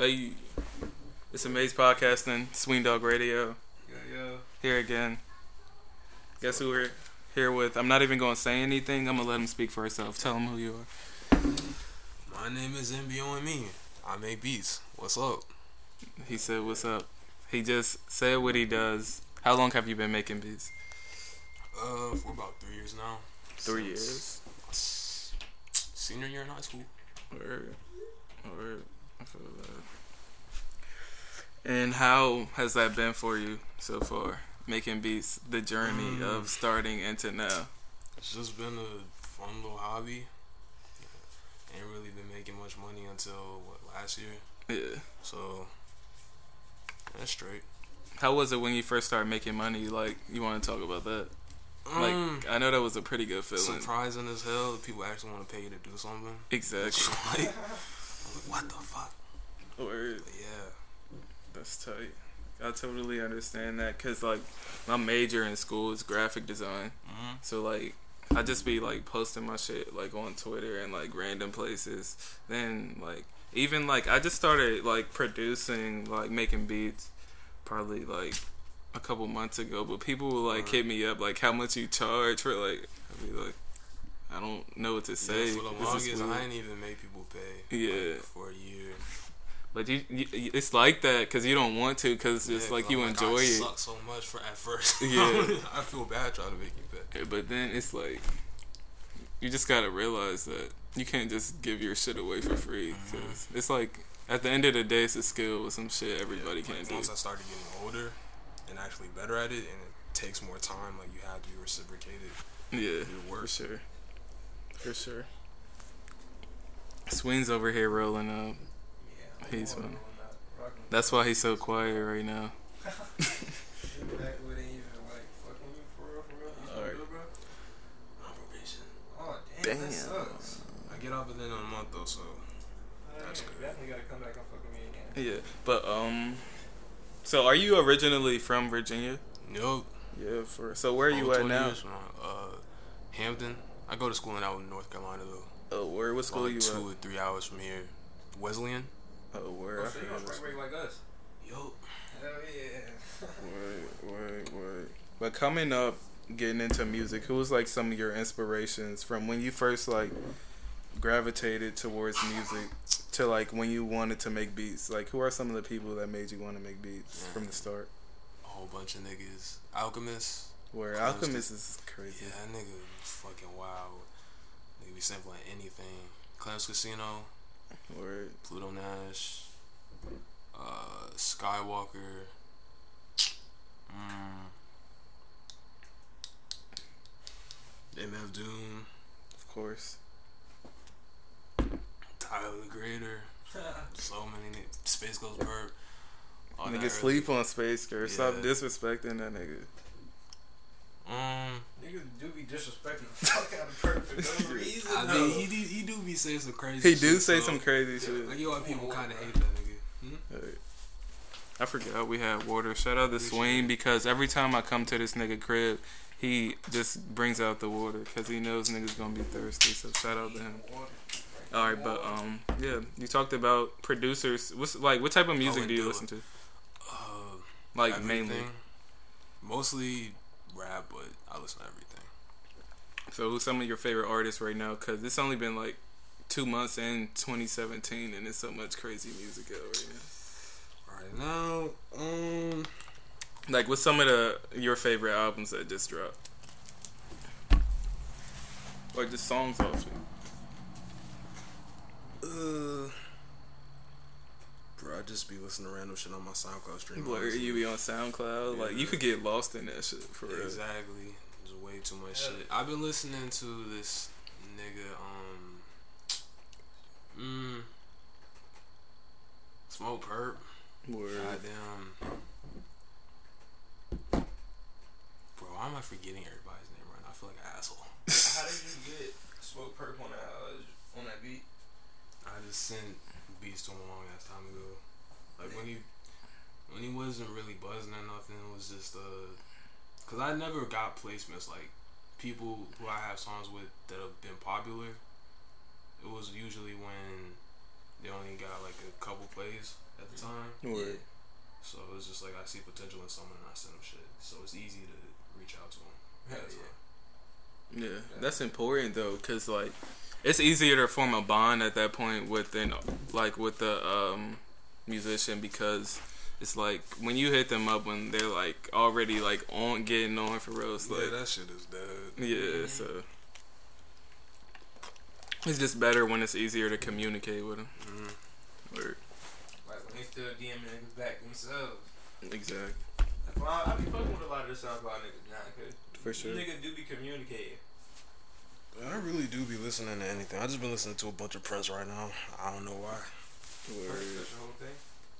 Hey, it's Amaze Podcasting, Swing Dog Radio. Yeah, yeah. Here again. Guess who we're here with? I'm not even going to say anything. I'm going to let him speak for himself. Tell him who you are. My name is MBO and me. I make beats. What's up? He said, What's up? He just said what he does. How long have you been making beats? Uh, for about three years now. Three years. Senior year in high school. Word. Word. I feel that. And how has that been for you so far? Making beats, the journey Mm. of starting into now. It's just been a fun little hobby. Ain't really been making much money until what last year. Yeah. So that's straight. How was it when you first started making money? Like, you want to talk about that? Like, Mm, I know that was a pretty good feeling. surprising as hell that people actually want to pay you to do something. Exactly. like, what the fuck? Word. But yeah. That's tight. I totally understand that because, like, my major in school is graphic design. hmm So, like, I just be, like, posting my shit, like, on Twitter and, like, random places. Then, like, even, like, I just started, like, producing, like, making beats probably, like, a couple months ago. But people will, like, Right. hit me up, like, how much you charge for, like, I'll be like, I don't know what to say. Yeah, for the This longest. I ain't even make people pay. Yeah. like, for a year. But you, you, it's like that because you don't want to because it's Yeah, like you I'm enjoy I it. Suck so much for at first. Yeah. I feel bad trying to make you pay. But then it's like you just gotta realize that you can't just give your shit away for free because mm-hmm. it's like at the end of the day, it's a skill with some shit everybody Yeah, can like, do. Once I started getting older and actually better at it, and it takes more time, like you have to be reciprocated. Yeah, your for work. sure, for sure. Swing's over here rolling up. He's one. That's why he's so quiet right now. Alright. On probation. Oh damn, Damn. that sucks. I get off within a month though, so That's good. Definitely gotta come back and fuck with me again. Yeah, but um, so are you originally from Virginia? Nope. Yeah, for so where are you Over at now? years from. Uh, Hampton. I go to school in out in North Carolina though. Oh, where? What school Only you two at? or three hours from here. Wesleyan. Oh, where? Oh, so you forgot on spring break like us? Yup. Hell yeah. Wait, wait, wait. But coming up, getting into music, who was like some of your inspirations from when you first like gravitated towards music to like when you wanted to make beats? Like, who are some of the people that made you want to make beats from the start? A whole bunch of niggas. Alchemist. Where Clowns Alchemist is crazy. Yeah, that nigga was fucking wild. Nigga be sampling anything. Clams Casino, Where Pluto Nash, uh, Skywalker. Mm. MF Doom, of course. Tyler the Creator, so many niggas. SpaceGhostPurrp. all that Nigga early- sleep on Space Girl. Stop disrespecting that nigga. Um, Niggas do be disrespecting the fuck out of perfect for no reason. I though. mean, he do, he do be saying some crazy. Shit. He do say so- some crazy shit. Like, yo, why people kind of hate that nigga. Hmm? Hey. I forgot we had water. Shout out to Appreciate Swain because every time I come to this nigga crib, he just brings out the water because he knows niggas gonna be thirsty. So shout out to him. All right, but um, yeah, you talked about producers. What's like what type of music and do you Dilla. listen to? Uh, Like mainly. Mostly rap, but I listen to everything. So who's some of your favorite artists right now? Because it's only been like two months in 2017, and there's so much crazy music out right now. Right now, um, Like, what's some of the your favorite albums that just dropped? Or just songs off it? uh, bro, I just be listening to random shit on my SoundCloud stream. Where you be on SoundCloud? Like, you could get lost in that shit for real. Exactly. There's way too much Yeah. shit. I've been listening to this nigga, um, mm, Smokepurpp. Word. Goddamn. Bro, why am I forgetting everybody's name right now? I feel like an asshole. How did you get Smokepurpp on that uh, on that beat? I just sent beats to him a long ass time ago. Like when he when he wasn't really buzzing or nothing, it was just uh, cause I never got placements like people who I have songs with that have been popular. It was usually when they only got like a couple plays at the time. Word. So it was just like I see potential in someone and I send them shit. So it's easy to reach out to them. Hell That's yeah. Why. Yeah, that's important though, cause like it's easier to form a bond at that point with an like with the um musician because it's like when you hit them up when they're like already like on getting on for real. It's yeah, like that shit is dead. yeah, so it's just better when it's easier to communicate with them. Mm. Word. Like when they still DMing niggas back themselves. Exactly. That's why I, I be fucking with a lot of the SoundCloud niggas now, cause For sure. you niggas do be communicating. I really do be listening to anything. I just been listening to a bunch of Prince right now. I don't know why. Word. That's whole thing.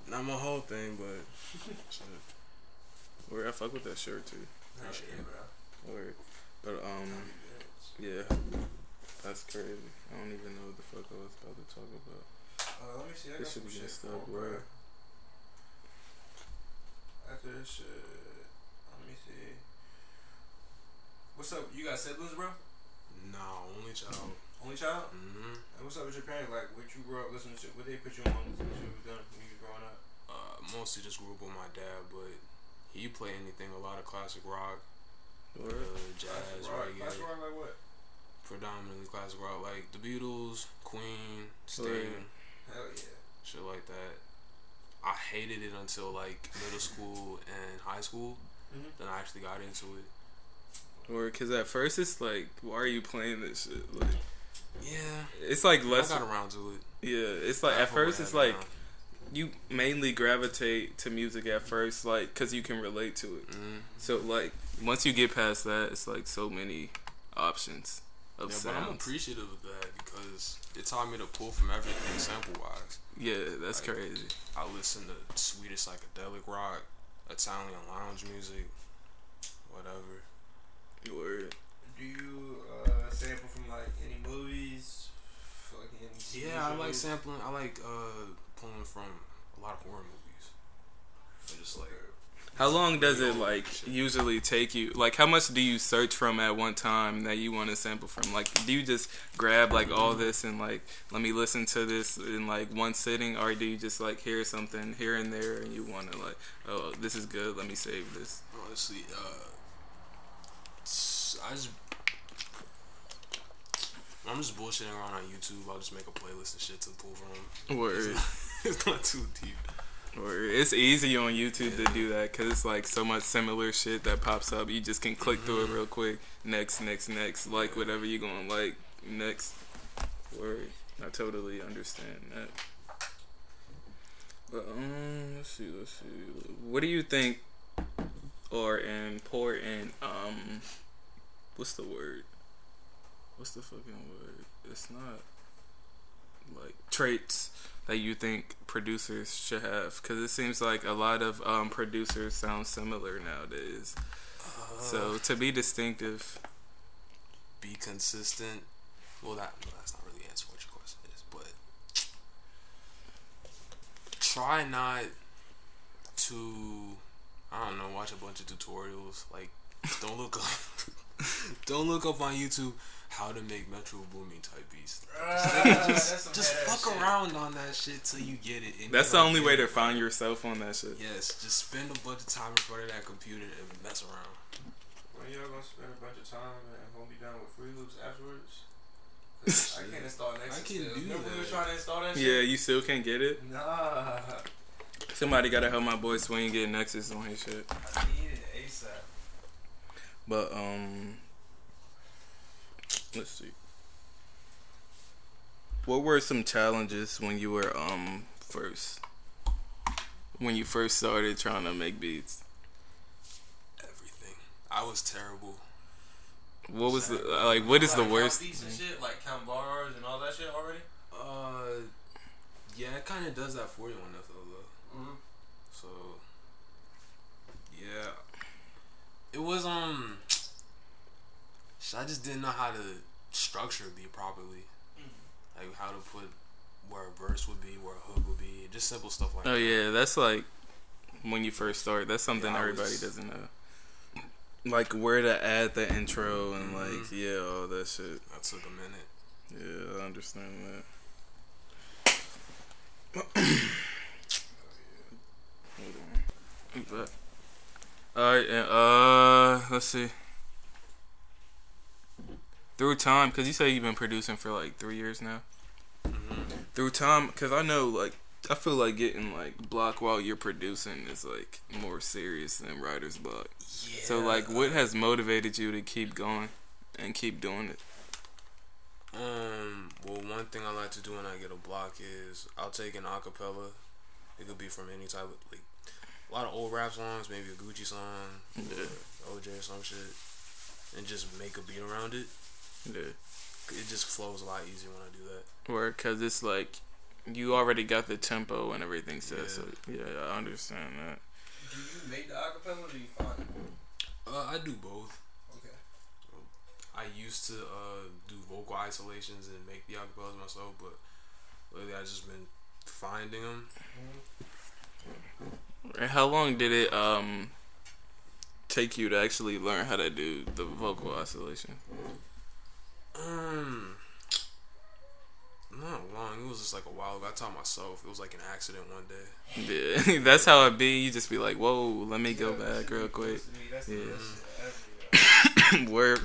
Not my whole thing, but shit. Word. I fuck with that shirt too. Appreciate yeah. Word. But um, yeah, that's crazy. I don't even know what the fuck I was about to talk about. Uh, let me see. I This got should be messed up, bro. After this shit, let me see. What's up? You got siblings, bro? No, only child. Only child? Mm-hmm. And what's up with your parents? Like, what you grew up listening to? What they put you on listening to was done when you was growing up? Uh, mostly just grew up with my dad, but he play anything, a lot of classic rock, uh, jazz, Classic rock. reggae, Classic rock like what? predominantly classic rock, like the Beatles, Queen, Sting, Word. Hell yeah. shit like that. I hated it until like middle school and high school. Mhm. Then I actually got into it. Or because at first it's like, why are you playing this shit? Like, Yeah, it's like less. I got around to it. Yeah, it's like I at first it's like you mainly gravitate to music at first, like because you can relate to it. Mhm. So like once you get past that, it's like so many options of Yeah, but I'm appreciative of that because it taught me to pull from everything sample wise. yeah, that's Like, crazy. I listen to Swedish psychedelic rock, Italian lounge music, whatever. Word. Do you uh, sample from like any movies? Fucking Yeah, I like shows? sampling. I like uh, pulling from a lot of horror movies. They're just like How long does it like usually take you? Like, how much do you search from at one time that you want to sample from? Like, do you just grab like all this and like let me listen to this in like one sitting, or do you just like hear something here and there and you want to like, oh, this is good, let me save this? honestly, uh, I just. I'm just bullshitting around on YouTube. I'll just make a playlist of shit to pull from. Word. It's not, it's not too deep. Word. It's easy on YouTube to do that because it's like so much similar shit that pops up. You just can click through it real quick. Next, next, next. Like whatever you're going to like. Next. Word. I totally understand that. But um, let's see, let's see. What do you think are important? Um, what's the word? What's the fucking word? It's not like traits that you think producers should have because it seems like a lot of um, producers sound similar nowadays. so to be distinctive, be consistent. Well, that well, that's not really answering what your question is, but try not to. I don't know. Watch a bunch of tutorials. Like, don't look up. don't look up on YouTube how to make Metro Boomin type beats. Just just fuck shit. around on that shit till you get it. and that's the only get way it. to find yourself on that shit. Yes, just spend a bunch of time in front of that computer and mess around. When y'all gonna spend a bunch of time and hold me down with Free Loops afterwards? 'Cause I can't install Nexus. I can still. do Remember we was that. trying to install that Yeah, you still can't get it. Nah. Somebody gotta help my boy Swing get Nexus on his shit. I need it ASAP. But um, let's see. What were some challenges when you were um first? When you first started trying to make beats, Everything. I was terrible. what was the like? What is the worst? Count beats and shit, like count bars and all that shit already? Uh, yeah, it kind of does that for you on FL though. Mm-hmm. So, yeah, it was um. I just didn't know how to structure beat properly, like how to put where a verse would be, where a hook would be, just simple stuff like Oh that. yeah, that's like when you first start. That's something Yeah, everybody was- doesn't know. Like where to add the intro and like Mhm. yeah, all that shit. That took a minute. Yeah, I understand that. But, all right, and, uh, let's see. Through time, cause you say you've been producing for like three years now. hmm Through time, cause I know like I feel like getting like block while you're producing is like more serious than writer's block. Yeah. So like, what has motivated you to keep going and keep doing it? Um. Well, one thing I like to do when I get a block is I'll take an acapella. It could be from any type of like a lot of old rap songs, maybe a Gucci song, Yeah. or OJ or some shit, and just make a beat around it. Yeah. It just flows a lot easier when I do that. Or cause it's like you already got the tempo and everything set. Yeah. So yeah, I understand that. Do you make the acapella or do you find it? Uh, I do both. Okay. I used to uh, do vocal isolations and make the acapellas myself, but lately I've just been finding them. And how long did it um take you to actually learn how to do the vocal isolation? Um, not long. It was just like a while ago. I taught myself. It was like an accident one day. Yeah, that's how it be. You just be like, "Whoa, let me go back real quick." Yeah. the best shit ever, yo. Word.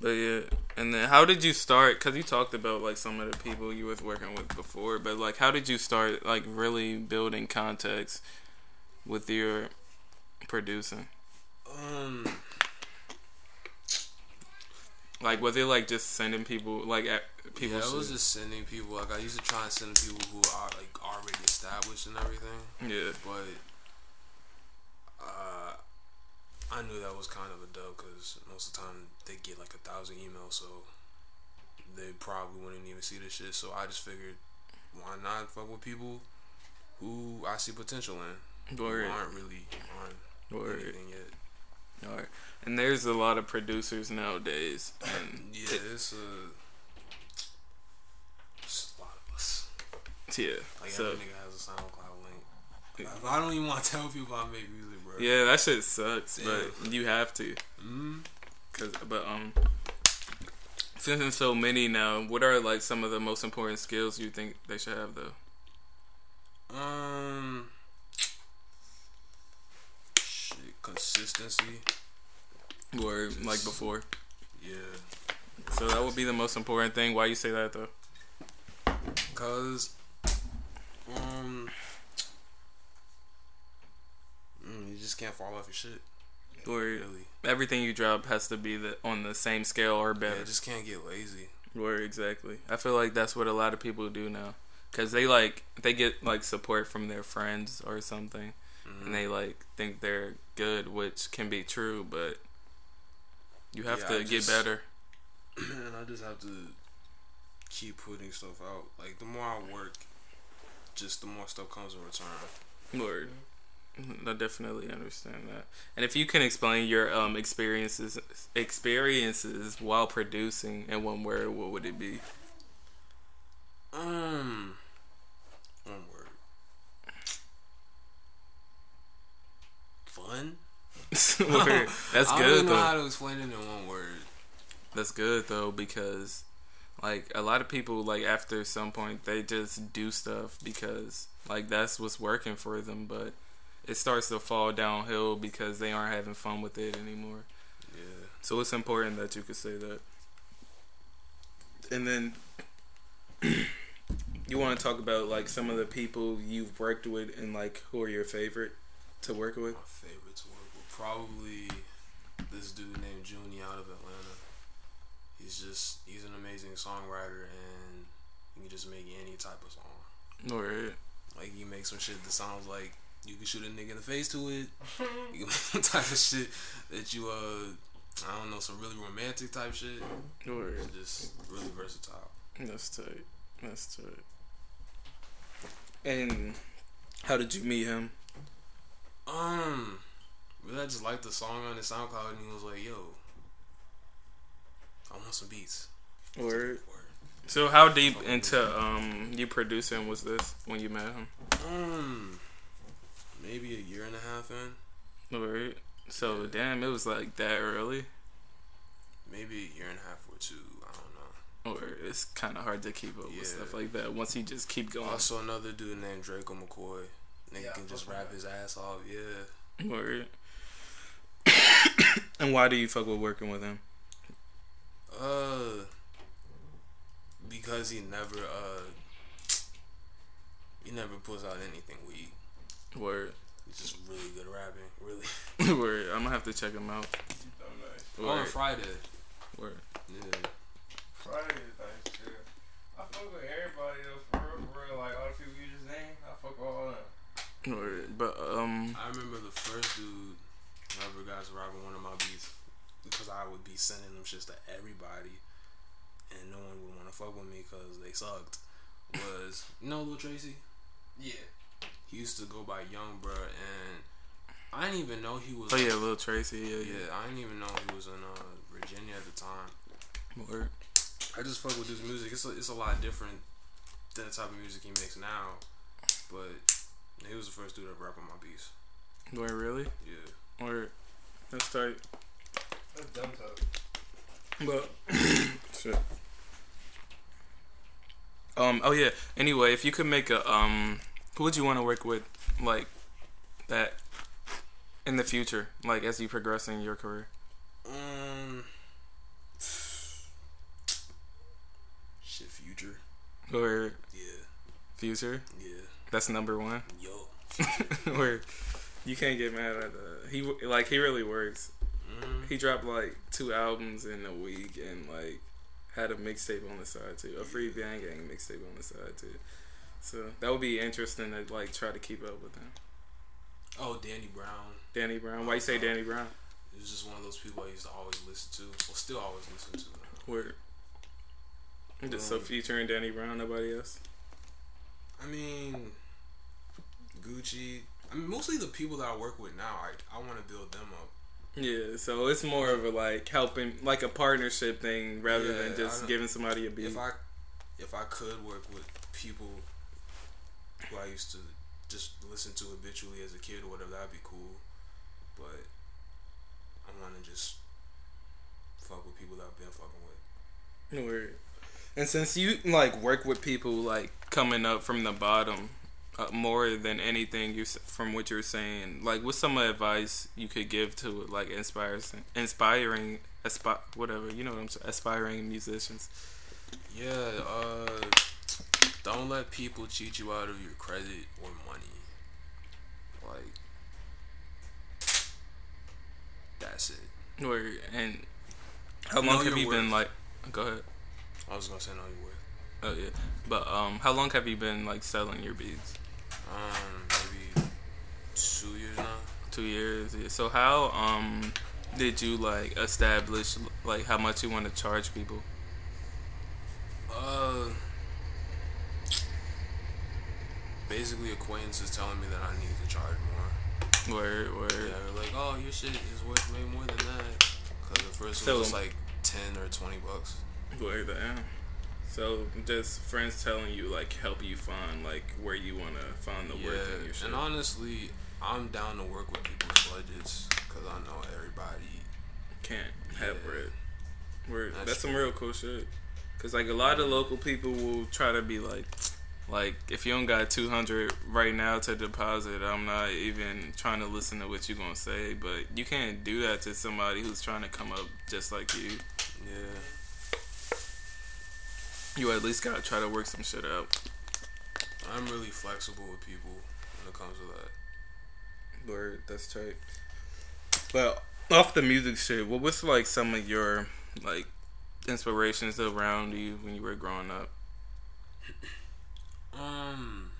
But yeah, and then how did you start? Cause you talked about like some of the people you was working with before, but like how did you start like really building context with your producing? Um, Like was it like just sending people like at people? yeah, I was shit? just sending people. Like I used to try and send people who are like already established and everything. yeah, but uh, I knew that was kind of a dub because most of the time they get like a thousand emails, so they probably wouldn't even see this shit. So I just figured, why not fuck with people who I see potential in, who aren't really on Word. anything yet. Alright. And there's a lot of producers nowadays, and Yeah, it's a, it's a lot of us. yeah. Like So every nigga has a SoundCloud link. I don't even want to tell people I make music. Yeah, that shit sucks, but you have to. Mm. Cause, but um, since there's so many now, what are like some of the most important skills you think they should have though? Um, shit, consistency. Or like before. Yeah, So that would be the most important thing. Why you say that though? cause um, mm, you just can't fall off your shit. Or Really, everything you drop has to be the, on the same scale or better. yeah, just can't get lazy. Or exactly. I feel like that's what a lot of people do now. Cause they like they get like support from their friends or something, Mhm. and they like think they're good, which can be true, but you have Yeah, to I get just- better. and I just have to keep putting stuff out. Like the more I work, just the more stuff comes in return. Word. I definitely understand that. And if you can explain your um experiences experiences while producing in one word, what would it be? Um, one word. Fun. Word. That's good. I don't know how to explain it in one word. That's good though because like a lot of people like after some point they just do stuff because like that's what's working for them, but it starts to fall downhill because they aren't having fun with it anymore. Yeah. So it's important that you could say that. And then you want to talk about like some of the people you've worked with and like who are your favorite to work with? My favorite to work with probably this dude named Junie out of Atlanta. He's just he's an amazing songwriter and he can just make any type of song. Or Like he makes some shit that sounds like you can shoot a nigga in the face to it. You can make some type of shit that you uh I don't know some really romantic type shit. or It's just really versatile. that's tight. That's tight. And how did you meet him? Um, really, I just liked the song on the SoundCloud, and he was like, "Yo, I want some beats." Or Word. so how deep into um you producing was this when you met him? Um, maybe a year and a half in, Or so damn, it was like that early. maybe a year and a half or two. I don't know. or it's kind of hard to keep up Yeah. with stuff like that once you just keep going. Also, another dude named Draco McCoy. Nigga Yeah, can just fuck rap that. his ass off. Yeah. Word. and why do you fuck with working with him? Uh, because he never uh, he never puts out anything weak. Word. He's just really good rapping. Really. Word. I'm gonna have to check him out. Dumbass. On Word. Friday. Word. Yeah. Friday is like shit. I fuck with everybody though, for real, for real. Like all the people you just named, I fuck with all of them. Word. But um. I remember the first dude who ever got to rapping one of my beats because I would be sending them shits to everybody, and no one would want to fuck with me because they sucked. Was you know Lil Tracy? Yeah. He used to go by Yung Bruh, and I didn't even know he was. Oh yeah, Lil Tracy. Yeah, yeah. I didn't even know he was in uh, Virginia at the time. yeah. Word. I just fuck with his music. It's a, it's a lot different than the type of music he makes now, but he was the first dude to rap on my beats. Word. Really? Yeah. Word. That's tight. That's dumb talk. But shit. Um. Oh yeah. Anyway, if you could make a um, who would you want to work with, like that, in the future, like as you progress in your career? Um. Shit, future. Or Yeah, future? yeah. That's number one. Yo. Where you can't get mad at that. He like he really works. Mm. He dropped like two albums in a week and like had a mixtape on the side too, a free Bang Gang mixtape on the side too. So that would be interesting to like try to keep up with him. Oh, Danny Brown. Danny Brown. Why you say Danny Brown? He was just one of those people I used to always listen to. Well, still always listen to. Where? Just so Um, featuring Danny Brown, nobody else. I mean, Gucci. I mean, mostly the people that I work with now. I I want to build them up. Yeah, so it's more of a like helping, like a partnership thing, rather Yeah, than just giving somebody a beat. If I if I could work with people who I used to just listen to habitually as a kid or whatever, that'd be cool. But I want to just fuck with people that I've been fucking with. Word. And since you like work with people like coming up from the bottom, uh, more than anything, you from what you're saying, like what's some advice you could give to like inspires, inspiring, aspi- whatever you know what I'm saying, aspiring musicians. Yeah, uh, don't let people cheat you out of your credit or money. Like, that's it. Or and how long have your you been like? Go ahead. I was gonna say no, you would. Oh yeah, but um, how long have you been like selling your beads? Um, maybe two years now. Two years. Yeah. So how um did you like establish like how much you want to charge people? Uh, basically, acquaintances telling me that I need to charge more. Where where Yeah, they're like, oh, your shit is worth way more than that. Cause the first So- was like ten or twenty bucks. where the so just friends telling you like help you find like where you want to find the worth in your shit. and honestly, I'm down to work with people's budgets because I know everybody. Can't have Yeah. bread. Word. That's That's, some real cool shit. Cause like a lot of local people will try to be like, like if you don't got two hundred right now to deposit, I'm not even trying to listen to what you're gonna say. But you can't do that to somebody who's trying to come up just like you. Yeah, You at least gotta try to work some shit out. I'm really flexible with people when it comes to that. Word, that's tight. But off the music shit, what was like some of your like inspirations around you when you were growing up? Um,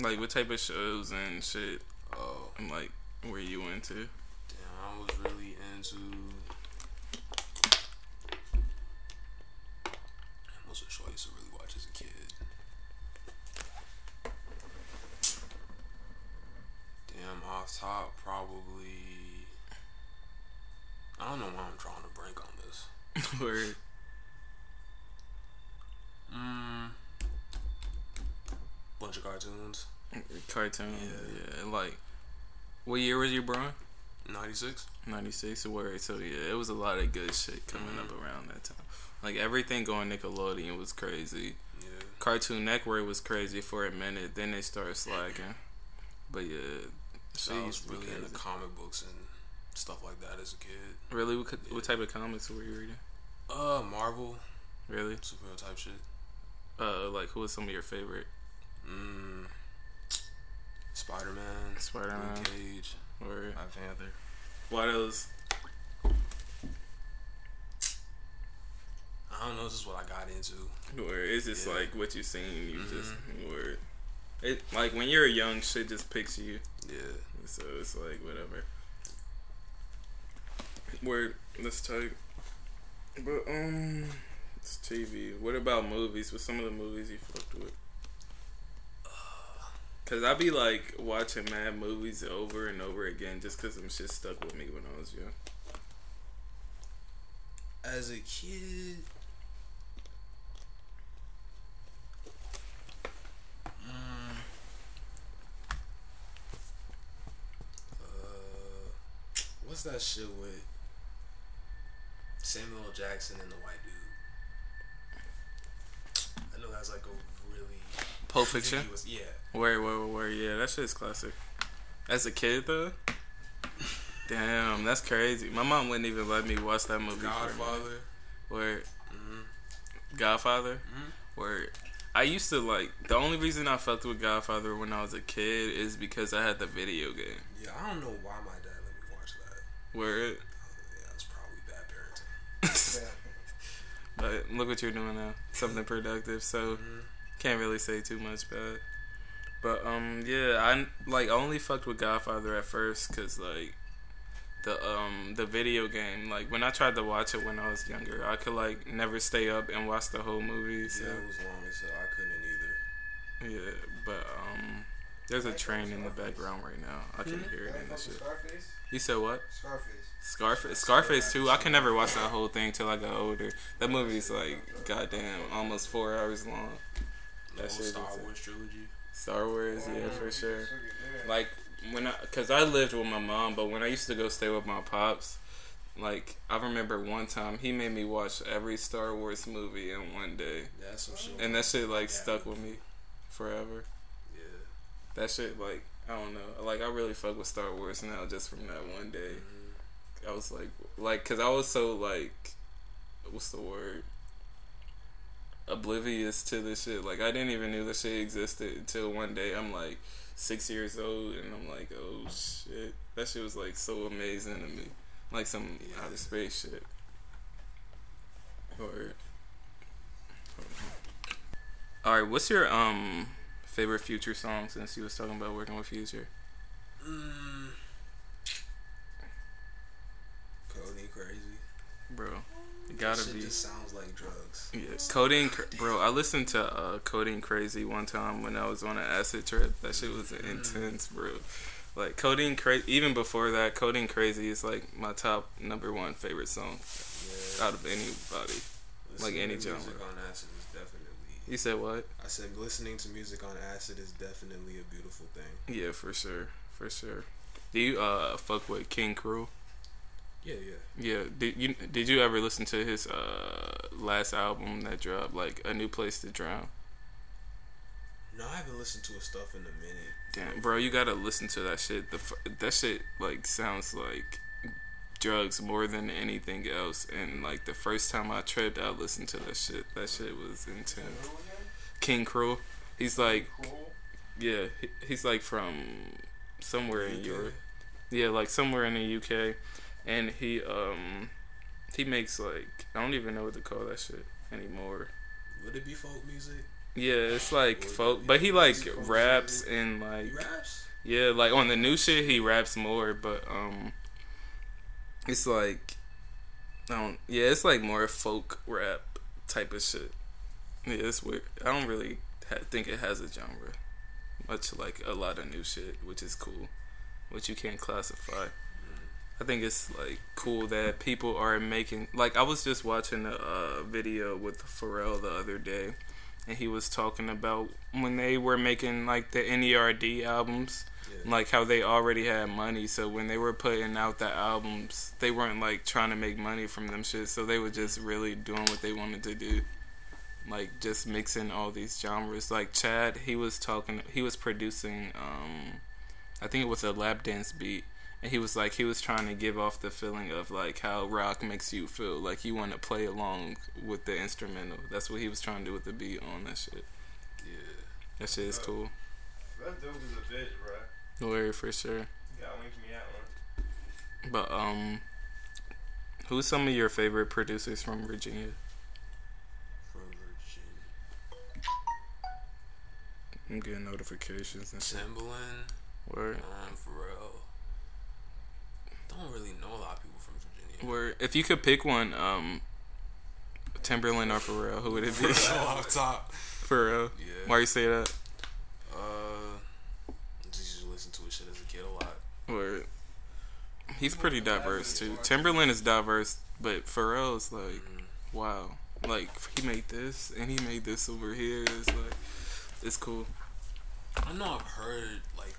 Like what type of shows and shit oh, and like were you into? damn, I was really into. What's a show I used to really watch as a kid? Damn, off top, probably. I don't know why I'm trying to break on this. Word. Mm, bunch of cartoons. Cartoon. Yeah. Yeah. Like what year was you born? 96. 96 word. So yeah, it was a lot of good shit coming Mhm. up around that time. Like everything going Nickelodeon was crazy. Yeah. Cartoon Network was crazy for a minute. Then they started slacking. But yeah, So I was really into comic books and stuff like that as a kid. Really, what, could- what type of comics were you reading? Uh, Marvel, Really? superhero type shit. Uh, like who was some of your favorite? Mm. Spider Man, Spider-Man. Luke Cage, Or Black Panther. why those? I don't know. This is what I got into. Or it's just Yeah. like what you seen. You just Mhm. word. It like when you're young, shit just picks you. Yeah. So it's like whatever. Word, that's tight. But um, it's TV. What about movies? What some of the movies you fucked with? Cause I be like watching mad movies over and over again just cause some shit stuck with me when I was young. As a kid. Uh, what's that shit with Samuel Jackson and the white dude? I know that's like a Pulp Fiction. ambiguous- Yeah. Where, where, where? Yeah, that shit's classic. As a kid though. Damn, that's crazy. My mom wouldn't even let me watch that movie. for a minute. Godfather. Where hmm Godfather. Mhm. Where I used to like the only reason I fucked with Godfather when I was a kid is because I had the video game. Yeah, I don't know why my dad let me watch that. Where Uh, yeah, it's probably bad parenting. but look what you're doing now. Something productive. So Mhm. Can't really say too much bad. But um yeah, I like only fucked with Godfather at first cuz like the um the video game like when I tried to watch it when I was younger, I could like never stay up and watch the whole movie. So Yeah, it was long so. I couldn't either. yeah, but um there's a train in the background right now. I can hear it in the shit. Scarface? You said what? Scarface. Scarface, Scarface too. I can never watch that whole thing till I got older. That movie's like goddamn almost four hours long. The That whole shit Star insane. Wars trilogy. Star Wars, yeah, for sure. Like, Like when I, cause I lived with my mom, but when I used to go stay with my pops, like I remember one time he made me watch every Star Wars movie in one day, That's some shit. and that shit like stuck with me forever. yeah. That shit like I don't know, like I really fuck with Star Wars now just from that one day. Mhm. I was like, like, cause I was so like, what's the word? Oblivious to this shit. Like I didn't even knew this shit existed until one day I'm like six years old and I'm like, oh shit, that shit was like so amazing to me, like some Yeah. outer space shit. Or, all right, what's your um favorite Future song since you was talking about working with Future? Mm. Cody crazy. Bro, gotta shit be. just sounds like drugs. Yeah, Codeine, Cra- bro. I listened to uh, Codeine Crazy one time when I was on an acid trip. That shit was intense, bro. Like Codeine Crazy. Even before that, Codeine Crazy is like my top number one favorite song Yeah. out of anybody. like Listening any to genre. Music on acid is definitely. You said what? I said listening to music on acid is definitely a beautiful thing. Yeah, for sure, for sure. Do you uh fuck with King Krule? Yeah, yeah. Yeah. Did you did you ever listen to his uh last album that dropped, like A New Place to Drown? No, I haven't listened to his stuff in a minute. Damn, bro, you gotta listen to that shit. The f- that shit like sounds like drugs more than anything else. And like the first time I tripped, I listened to that shit. That shit was intense. King Krule, he's like, Cool. yeah, he, he's like from somewhere in Europe. Yeah, like somewhere in the UK, and he um he makes like I don't even know what to call that shit anymore. Would it be folk music? Yeah, it's like folk, but he like raps Australia. and like He raps? Yeah, like on the new shit, he raps more, but um, it's like, I don't. Yeah, it's like more folk rap type of shit. Yeah, it's weird. I don't really ha- think it has a genre, much like a lot of new shit, which is cool, which you can't classify. I think it's like cool that people are making. Like I was just watching a uh, video with Pharrell the other day, and he was talking about when they were making like the NERD albums Yeah. like how they already had money so when they were putting out the albums they weren't like trying to make money from them shit so they were just really doing what they wanted to do like just mixing all these genres like chad he was talking he was producing um i think it was a lap dance beat and he was like he was trying to give off the feeling of like how rock makes you feel like you want to play along with the instrumental that's what he was trying to do with the beat on that shit Yeah. that shit is cool That dude was a bitch, bro. Word for sure You link me out one. But um, who's some of your favorite producers from Virginia? From Virginia. I'm getting notifications and shit. Timbaland, Word, um, Pharrell. Don't really know a lot of people from Virginia. word. If you could pick one, um, Timbaland or Pharrell, who would it be? Pharrell off top. Pharrell. Yeah. Why you say that? Uh, just listen to his shit as a kid a lot. Word. He's pretty diverse too. Timbaland is diverse, but Pharrell's like, Mhm. wow. Like he made this and he made this over here. It's like, it's cool. I know I've heard like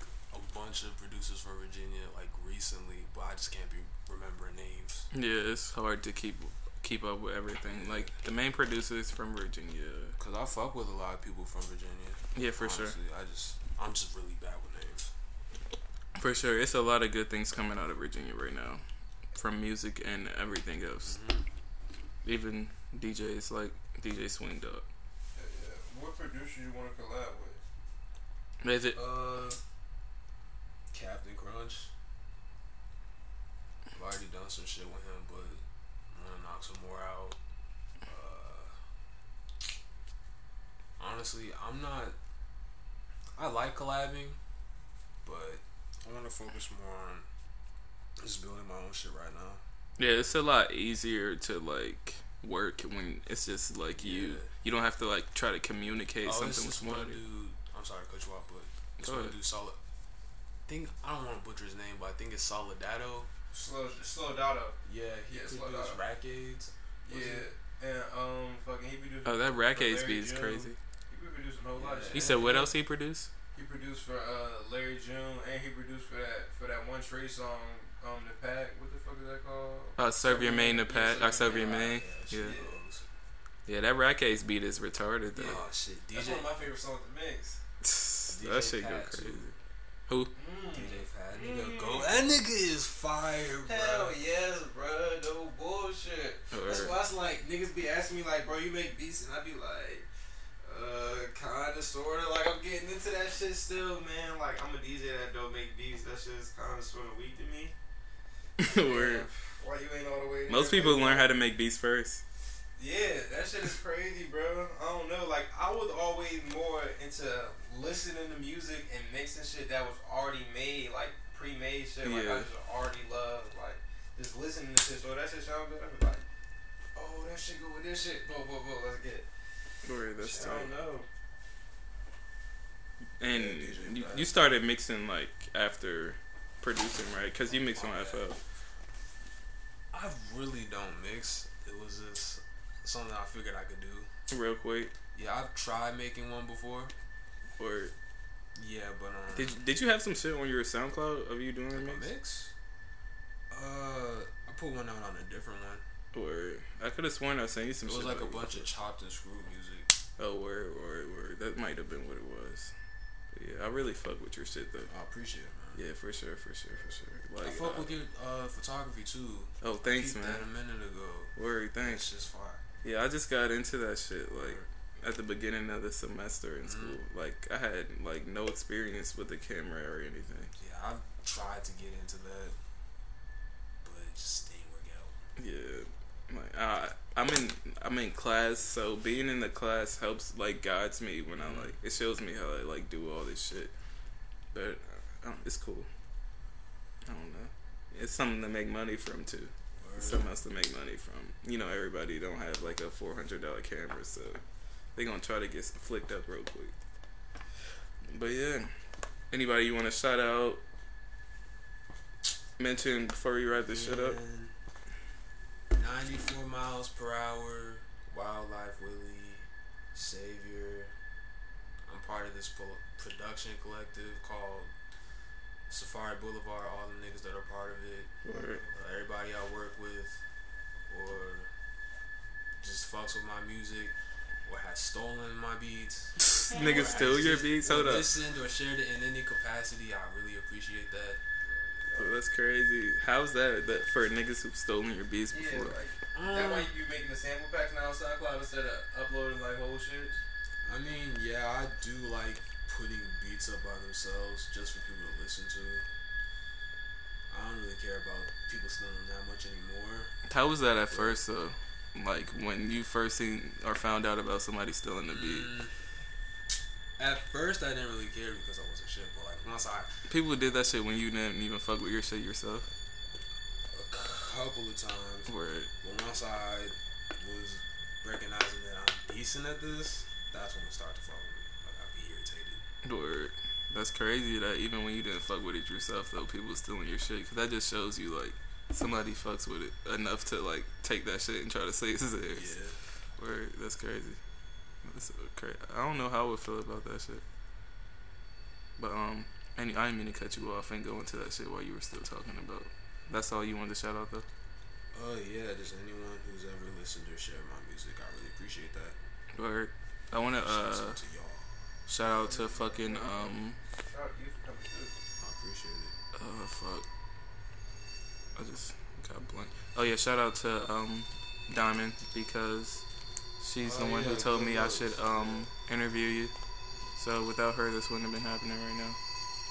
bunch of producers from Virginia like recently, but I just can't be remembering names. Yeah, it's hard to keep keep up with everything. Like the main producers from Virginia. Cause I fuck with a lot of people from Virginia. Yeah, for sure. I just I'm just really bad with names. For sure, it's a lot of good things coming out of Virginia right now, from music and everything else. Even DJs like DJ Swing Dog. Yeah, yeah. What producer you want to collab with? Is it? Uh, Captain Crunch. I've already done some shit with him, but I'm gonna knock some more out. Uh, honestly, I'm not. I like collabing, but I want to focus more on just building my own shit right now. Yeah, it's a lot easier to like work when it's just like you. Yeah. You don't have to like try to communicate oh, something with somebody. dude. I'm sorry to cut you off, but this Go one ahead. dude solid. I think I don't want to butcher his name, but I think it's Soledado. Slow, slow Dotto. Yeah, he Yeah, Slow produced Dada. Rackades. Yeah, and um, fucking he produced. Oh, that for Rack Larry Ace beat is crazy. He produced a whole lot of Yeah. shit. You said what else he produced? He produced for uh, Larry June, and he produced for that for that one Trey song, um, the pack. What the fuck is that called? Uh, serve your main to Yeah, pat. I serve your Main. main. Yeah, Yeah, yeah. That Rack Ace beat is retarded though. Oh shit, That's one of my favorite songs to mix. that DJ shit go crazy. too. Crazy. Who? Mm. DJ Fat Mm. nigga, go. That nigga is fire, bro. Hell yes, bro. No bullshit. That's why it's like niggas be asking me like, bro, you make beats, and I be like, uh, kinda, sorta. Like I'm getting into that shit still, man. Like I'm a DJ that don't make beats. That shit's kinda sorta weak to me. Word. Why you ain't all the way? there? Most people Like, learn how to make beats first. Yeah, that shit is crazy, bro. I don't know. Like, I was always more into listening to music and mixing shit that was already made, like pre-made shit. Like Yeah. I just already love, like just listening to shit. So that shit sound good. I be like, oh, that shit go with this shit. Boom, boom, boom. Let's get it. Word, that's Shit, tight. I don't know. And Yeah, you, you started mixing like after producing, right? Because you mix on FL. I really don't mix. It was just something I figured I could do. Real quick. Yeah, I've tried making one before. Or Yeah, but um, did you, did you have some shit on your SoundCloud of you doing a a mix? mix? Uh, I put one out on a different one. Or I could have sworn I sent you some It was shit. like a bunch of chopped and screwed music. Oh, word, word, word. That might have been what it was. But yeah, I really fuck with your shit though. I appreciate it, man. Yeah, for sure, for sure, for sure. I Like, fuck uh, with your uh, photography too. oh, thanks, man. That a minute ago. Word, thanks. just fire. Yeah, I just got into that shit like at the beginning of the semester in school. Like I had like no experience with the camera or anything. Yeah, I've tried to get into that, but it just didn't work out. Yeah, like I I'm in I'm in class, so being in the class helps like guides me when I like it shows me how I like do all this shit. But uh, it's cool. I don't know. It's something to make money from too. Something else to make money from. You know, everybody don't have like a four hundred dollar camera, so they gonna try to get flicked up real quick. But yeah, anybody you want to shout out? Mention before you wrap this shit up. 94 miles per hour, Wildlife Willie, Savior. I'm part of this production collective called Safari Boulevard, all the niggas that are part of it, Word. uh, everybody I work with, or just fucks with my music, or has stolen my beats. Niggas steal your beats. Hold up. Listened or shared it in any capacity. I really appreciate that. Oh, that's crazy. How's that? That for niggas who've stolen your beats Yeah, before? like that why you be making the sample packs now on SoundCloud instead of uploading like whole shit. I mean, yeah, I do like putting beats up by themselves just for people to listen to. I don't really care about people stealing that much anymore. How was that at first though? Like when you first seen or found out about somebody stealing the beat. Mm, At first, I didn't really care because I wasn't shit, but like once I People did that shit when you didn't even fuck with your shit yourself. a couple of times, Word. but once I was recognizing that I'm decent at this, that's when it started to fuck with me. Like I'd be irritated. Word. That's crazy that even when you didn't fuck with it yourself though, people stealing your shit. Cause that just shows you like somebody fucks with it enough to like take that shit and try to say it's theirs. Yeah. Word. That's crazy. That's crazy. I don't know how I would feel about that shit. But um, any I didn't mean to cut you off and go into that shit while you were still talking about. That's all you wanted to shout out though. Oh yeah, just anyone who's ever listened or shared my music, I really appreciate that. Word. I want to Shouts uh out to y'all. Shout out to fucking um Shout out to you for coming through. I appreciate it. uh fuck. I just got blank. Oh yeah, shout out to um Diamond because she's the Oh, one who told me I should um interview you. So without her, this wouldn't have been happening right now.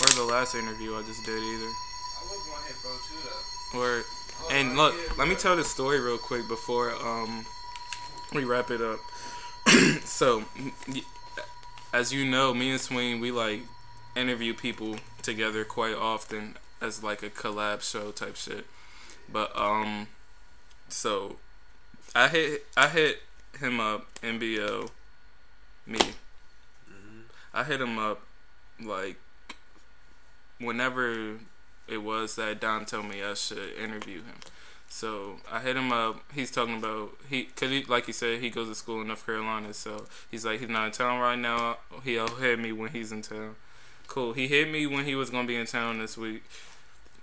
Or the last interview I just did either. I was going hit bro too though. Or Oh, and look, it, let me tell this story real quick before um we wrap it up. so, as you know, me and Swing we like interview people together quite often as like a collab show type shit. But um, so I hit I hit him up NBO me. Mm-hmm. I hit him up like whenever it was that Don told me I should interview him. So I hit him up. He's talking about he, cause he, like he said, he goes to school in North Carolina. So he's like, he's not in town right now. He'll hit me when he's in town. Cool. He hit me when he was gonna be in town this week.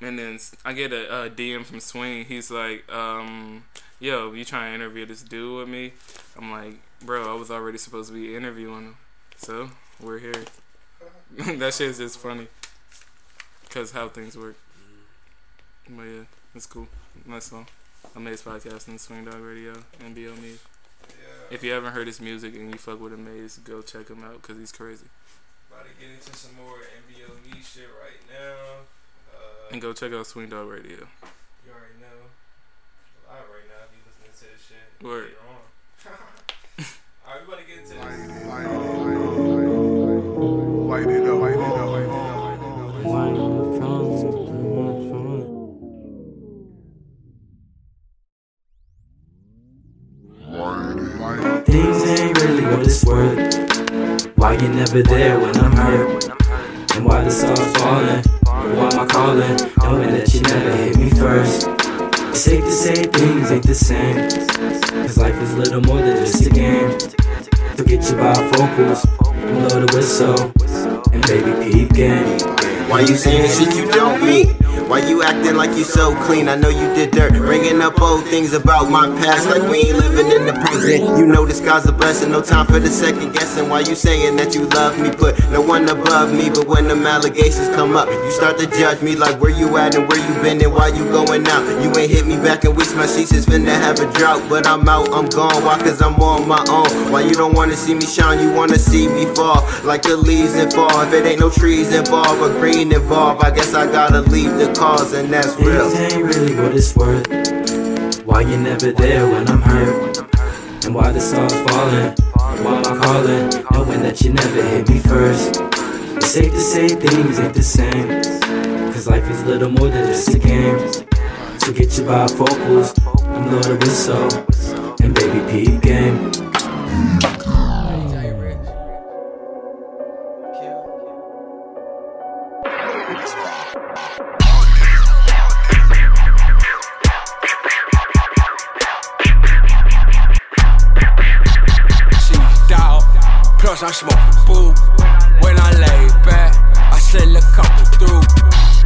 And then I get a, a DM from Swing. He's like, um, "Yo, you trying to interview this dude with me?" I'm like, "Bro, I was already supposed to be interviewing him, so we're here." that shit's just funny, cause how things work. But yeah, it's cool. Nice song. Amaze Podcast and Swing Dog Radio, NBO Me. Yeah. If you haven't heard his music and you fuck with Amaze, go check him out, cause he's crazy. About to get into some more NBO me shit right now. Uh, And go check out Swing Dog Radio. you already know. Live right now. If you listening to this shit. Word. Later on. Alright, we about to get into Light this. it, light it, light it up, light it up, Things ain't really what it's worth. Why you never there when I'm hurt? And why the stars falling? Why am I calling? Knowing that you never hit me first. It's safe to say things ain't the same. Cause life is little more than just a game. Forget your bifocals, blow the whistle, and baby peep game. Why you saying shit you don't mean? Why you acting like you so clean? I know you did dirt, bringing up old things about my past, like we ain't living in the present. You know this guy's a blessing, no time for the second guessing. Why you saying that you love me? Put no one above me, but when them allegations come up, you start to judge me like where you at and where you been and why you going out. You ain't hit me back and wish my sheets is finna have a drought, but I'm out, I'm gone. Why? Cause I'm on my own. Why you don't wanna see me shine? You wanna see me fall like the leaves that fall. If it ain't no trees involved or green involved, I guess I gotta leave the cause, and that's real. Things ain't really what it's worth. Why you never there when I'm hurt? And why the stars falling? Why am I calling? Knowing that you never hit me first. It's safe to say things ain't the same. Cause life is little more than just a game. So get your bifocals and blow the whistle. And baby peep game. cause I smoke boo. When I lay back, I slid a couple through.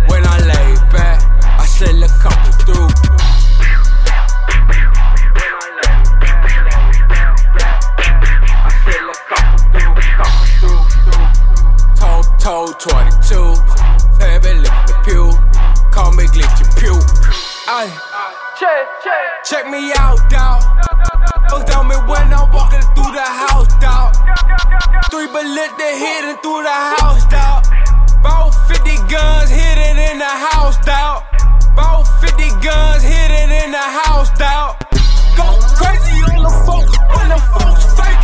When I lay back, I slid a couple through. Told 22, heavy lip the pew, call me glitchy pew. I check, check, check me out, dog. Look tell me when I'm walking through the house. Three bullets they hitting through the house, dawg. About 50 guns hidden in the house, dawg. About 50 guns hidden in the house, dawg. Go crazy on the folks when them folks faking.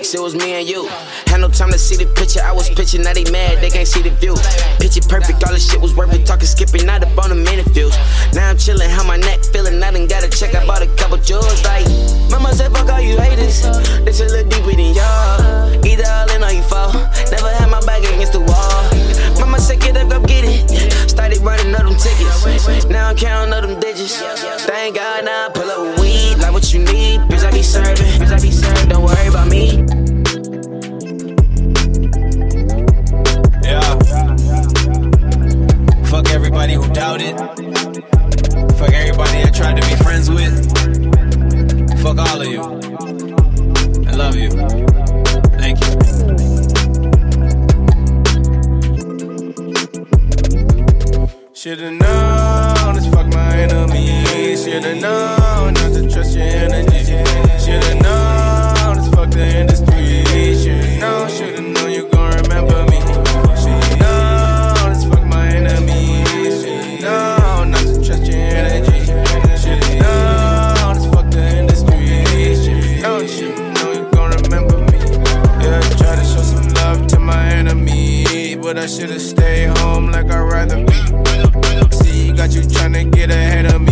It was me and you. Had no time to see the picture. I was pitching, now they mad, they can't see the view. Picture perfect, all this shit was worth it. Talking, skipping, not up on the minute. Now I'm chilling, how my neck feeling. I done got to check. I bought a couple jewels. Like, mama said, fuck all you haters. This a little deeper than y'all. Either all in or you fall. Never had my back against the wall. Mama said, get up, go get it. Started running up them tickets. Now I'm counting up them digits. Thank God now I pull up weed. Like what you need, bitch, I be serving. Bitch, I be serving. Don't worry about me. Yeah. Fuck everybody who doubted. Fuck everybody I tried to be friends with. Fuck all of you. I love you. Thank you. Should've known it's fuck my enemies. Should've known not to trust your energy. Should've known it's fuck the industry. Should've known, should've known you gon' remember me. Should've known it's fuck my enemies. Should've known not to trust your energy. Should've known it's fuck the industry. Should've known, should've known you gon' remember me. Yeah, I try to show some love to my enemy, but I should've stayed home like I'd rather be. You tryna get ahead of me.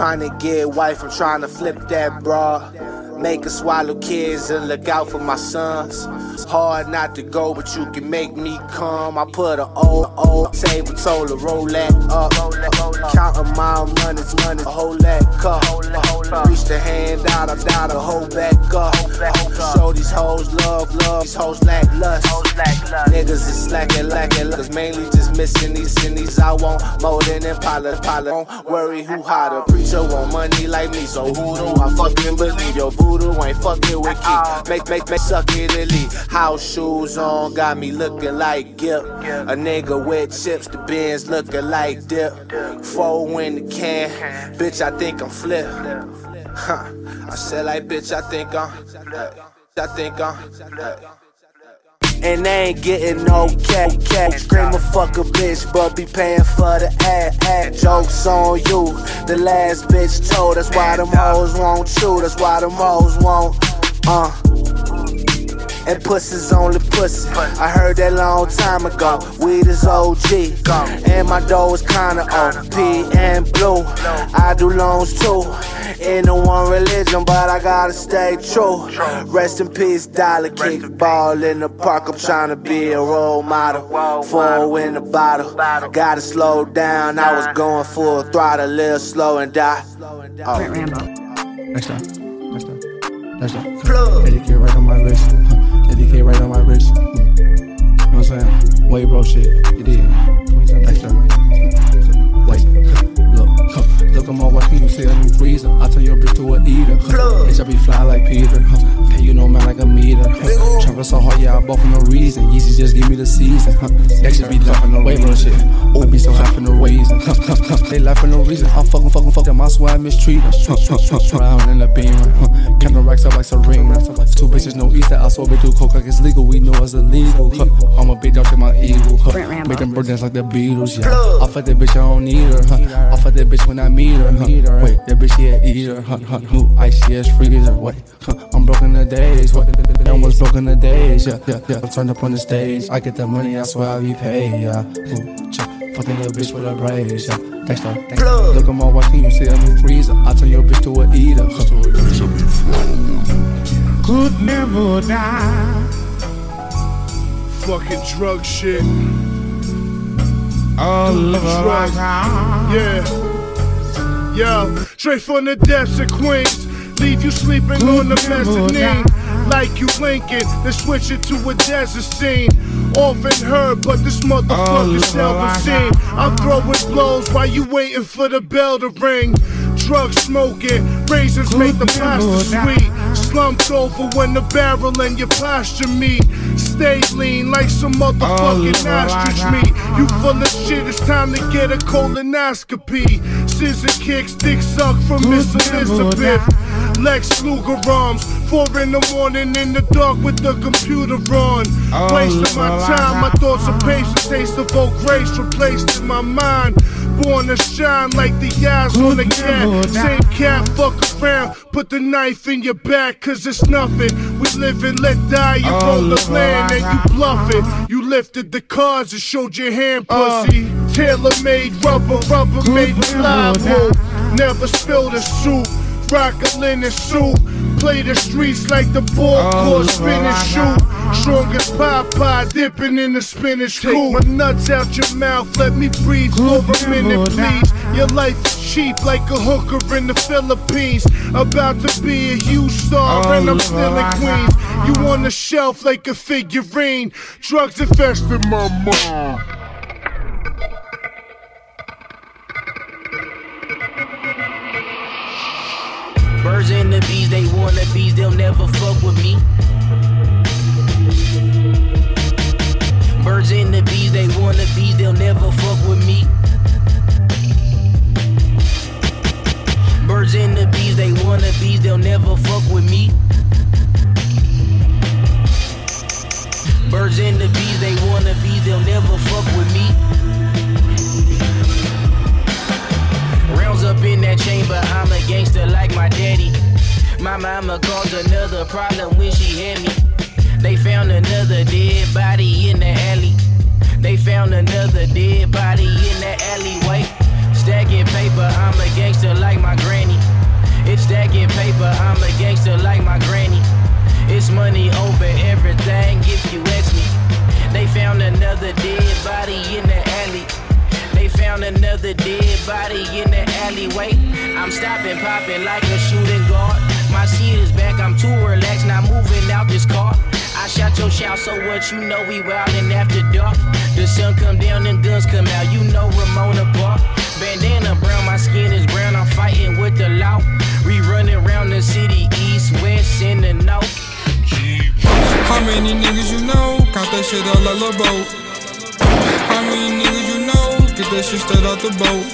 Hard? to get wife, I'm trying to flip that bra. Make her swallow kids and look out for my sons. Hard not to go, but you can make me come. I put a O O, save a toll, roll that up. Counting my money, money, a hold that cup. Reach the hand out, I down to hold back up. Show these hoes love, love, these hoes lack lust. Niggas is slacking, lacking, cause mainly just missing these these. I want more than Impala, Impala. Don't worry who hotter. Preacher want money like me, so who do I fucking believe? Your voodoo ain't fucking with key. Make, make, make, suck it elite. House shoes on, got me looking like Gip. A nigga with chips, the bins looking like dip. Four in the can, bitch, I think I'm flip. Huh. I said like, bitch, I think I'm, hey, I think I'm, hey. And they ain't getting no cash, cash. Scream a fuck a bitch, but be paying for the ad, ad. Jokes on you, the last bitch told. That's why them hoes won't chew, that's why them hoes won't, uh. And pussy's only pussy. I heard that long time ago. Weed is OG. And my dough is kinda OP and blue. I do loans too. In the one religion, but I gotta stay true. Rest in peace, dollar kick ball in the park. I'm trying to be a role model. Four in the bottle. Gotta slow down. I was going full throttle, little slow and die. Oh. Next time. Next time. Next time. Plug. Dedicate right on my wrist. Dedicate right on my wrist. You know what I'm saying? Wait, bro, shit. You did. Look at my watch, you see a new freezer. I turn your bitch to a eater. Huh. Bitch, I be fly like Peter. Huh. Pay you no man like a meter. Huh. Travel so hard, yeah, I bought for no reason. Yeezy just give me the season. Huh. That shit be tough for no Wait, bro, shit. Oh, be so high for no reason. They laugh for no reason. I'm fucking, fucking, fuck them. I swear I mistreat them. Round in the beamer. Huh. Count the racks up like Serena. Two bitches, no Easter. I saw bitch do coke like it's legal. We know it's illegal. Huh. I'm a big dog, take my eagle. Huh. Make them bro dance like the Beatles. Yeah. I fuck that bitch, I don't need her. Huh. I fuck that bitch when I meet her. Huh. Wait, that bitch, she a eater. Huh. Huh. Who icy freezer. Wait, huh. I'm broken the days. What? I almost broken the days. Yeah, yeah, yeah. I'm turned up on the stage. I get the money, I swear I be paid. Yeah. Ooh, ch- Fucking little bitch with a braids. Yeah. Thanks, though. Thanks. Look at my watch, can you see a new freezer? I turn your bitch to a eater. Could never die. Fucking drug shit. All Do over drugs. Yeah. Yo, straight from the depths of Queens. Leave you sleeping on the mezzanine. Like you Lincoln, then switch it to a desert scene. Often heard, but this motherfucker seldom seen. I'm throwing blows while you waiting for the bell to ring. Drug smoking, razors make the pasta sweet. Slumped over when the barrel and your posture meet. Stay lean like some motherfucking ostrich meat. You full of shit, it's time to get a colonoscopy. Scissor kicks, dick suck from Miss Elizabeth. Lex Luger arms, four in the morning in the dark with the computer on. Wasting my time, my thoughts of patience, taste of old grace replaced in my mind. Born to shine like the eyes on a cat. Same cat, fuck around, put the knife in your back, cause it's nothing. We live and let die, you roll the land and you bluff it. You lifted the cards and showed your hand, pussy. Tailor made rubber, rubber made reliable. Never spilled a soup. Rock a linen suit, play the streets like the ball court, spin and shoot. Strong as Popeye, dipping in the spinach Take my nuts out your mouth, let me breathe for a minute, please. Your life is cheap like a hooker in the Philippines. About to be a huge star, and I'm still in Queens. You on the shelf like a figurine. Drugs infested my mind. Birds and the bees, they wanna bees, they'll never fuck with me. Birds and the bees, they wanna bees, they'll never fuck with me. Birds and the bees, they wanna bees, they'll never fuck with me. Birds and the bees, they wanna bees, they'll never fuck with me. Up in that chamber, I'm a gangster like my daddy. My mama caused another problem when she had me. They found another dead body in the alley. They found another dead body in the alleyway. Stacking paper, I'm a gangster like my granny. It's stacking paper, I'm a gangster like my granny. It's money over everything if you ask me. They found another dead body in the alley. Found another dead body in the alleyway. I'm stopping, popping like a shooting guard. My seat is back, I'm too relaxed, not moving out this car. I shot your shout, so what you know we wildin' after dark. The sun come down and guns come out, you know Ramona Park. Bandana brown, my skin is brown, I'm fighting with the law. We running around the city, east, west, and the north. How many niggas you know? Count that shit all the boat. How many that shit straight out the boat.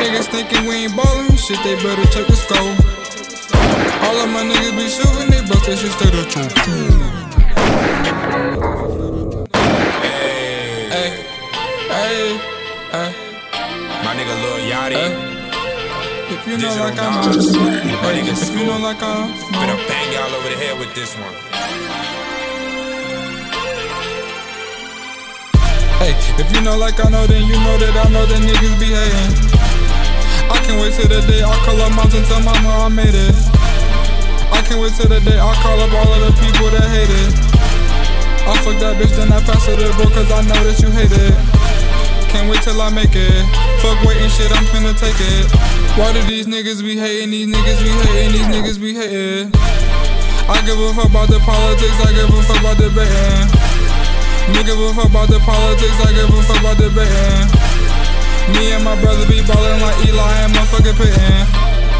Niggas thinking we ain't ballin', shit, they better check the. All of my niggas be shooting, they bust that shit straight up true. Hey, hey, hey. My nigga Lil Yachty. If you know Digital like I'm. My nigga if you know like I'm Better bang y'all over the head with this one. Hey, if you know like I know, then you know that I know that niggas be hating. I can't wait till the day I call up moms and tell mama I made it. I can't wait till the day I call up all of the people that hate it. I fuck that bitch, then I pass her the bro, cause I know that you hate it. Can't wait till I make it. Fuck waiting shit, I'm finna take it. Why do these niggas be hating? These niggas be hating, these niggas be hating. I give a fuck about the politics, I give a fuck about debating. Me give a fuck about the politics, I give a fuck about the debating. Me and my brother be ballin' like Eli and motherfucking Peyton.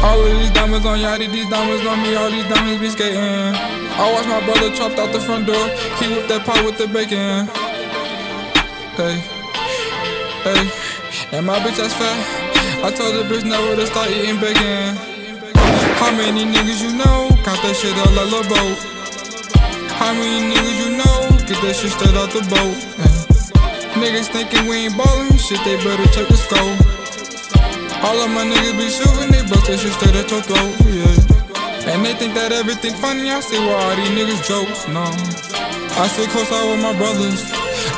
All of these diamonds on Yachty, these diamonds on me, all these diamonds be skating. I watch my brother chopped out the front door, he whipped that pot with the bacon. Hey, hey, and my bitch that's fat. I told the bitch never to start eating bacon. How many niggas you know? Count that shit all like boat. How many niggas you know? Get that shit straight out the boat. eh. Niggas thinking we ain't ballin', shit, they better check the scope. All of my niggas be shooting, they bust that shit straight at your throat, yeah. And they think that everything funny, I say, why all these niggas jokes? No. I sit close out with my brothers.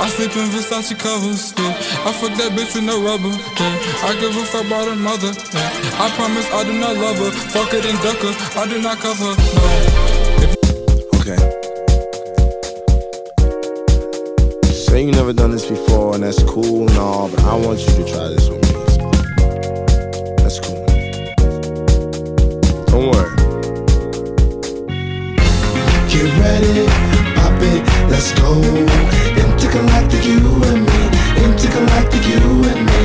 I sleep in Versace covers, yeah. I fuck that bitch with no rubber, yeah. I give a fuck about her mother, yeah. I promise I do not love her. Fuck it and duck her, I do not cover, no. Okay. You never done this before, and that's cool and all, but I want you to try this with me. That's cool. Don't worry. Get ready, pop it, let's go. Intergalactic, you and me. Intergalactic, you and me.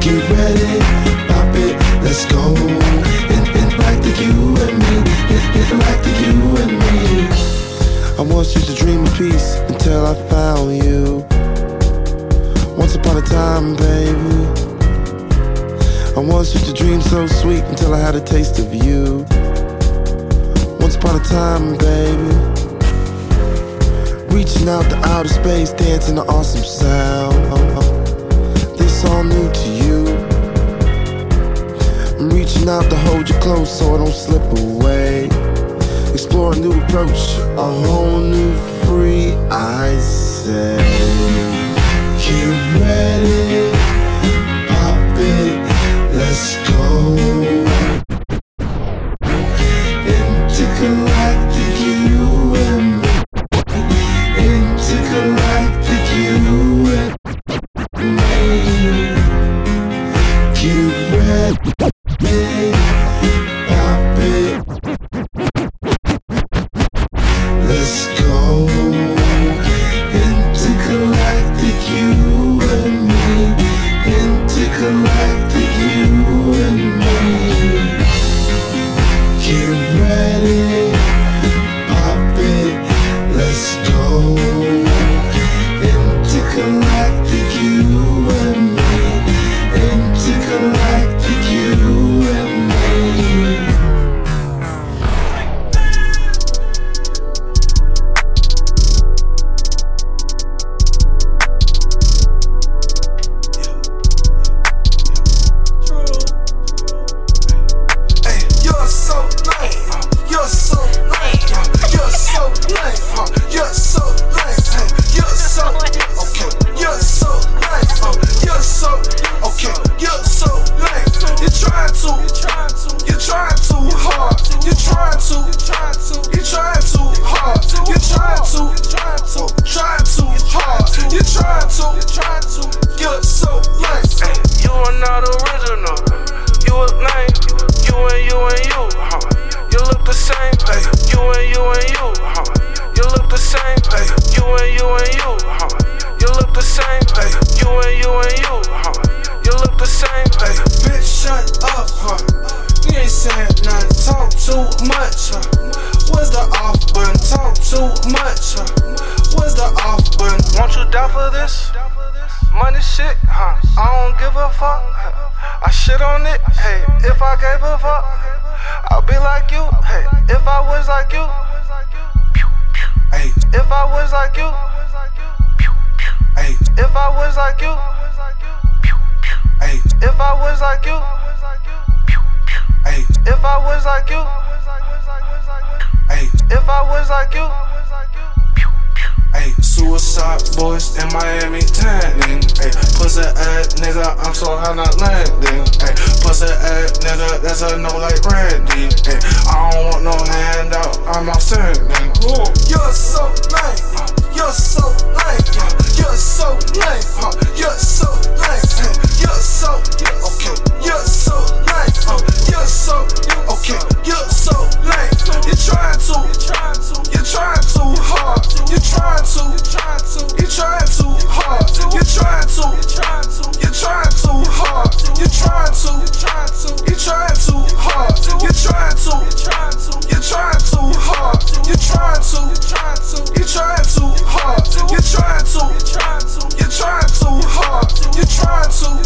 Get ready, pop it, let's go. In- Intergalactic, you and me. In- Intergalactic, you and me. I once used to dream of peace until I found you. Once upon a time, baby. I once used to dream so sweet until I had a taste of you. Once upon a time, baby. Reaching out to outer space, dancing to awesome sound. This all new to you. I'm reaching out to hold you close so I don't slip away. Explore a new approach, a whole new free I say. Get ready, pop it, let's go. Shit on it. Hey, if I gave a fuck, I'll be like you. Hey, if I was like you. Hey, if I was like you. Hey, if I was like you. Hey, if I was like you. Hey, if I was like you. Hey, if I was like you wins like you. Ayy, suicide boys in Miami tanning. Ayy, pussy ass nigga, I'm so high not landing. Ayy, pussy ass nigga, that's a no like Randy. Ayy, I don't want no handout, I'm outstanding. You're so lame, you're so lame, uh, you're so lame, you're so lame, you're so okay, you're so lame, uh, you're so okay, you're so lame. You're trying to, you're trying too hard, you're trying to, you're trying too hard, you're trying to, you're trying too hard, you're trying to, you're trying too hard, you're trying to, you're trying too hard, you're trying to, you're trying too hard, you're trying to, you're trying too hard, you're trying to,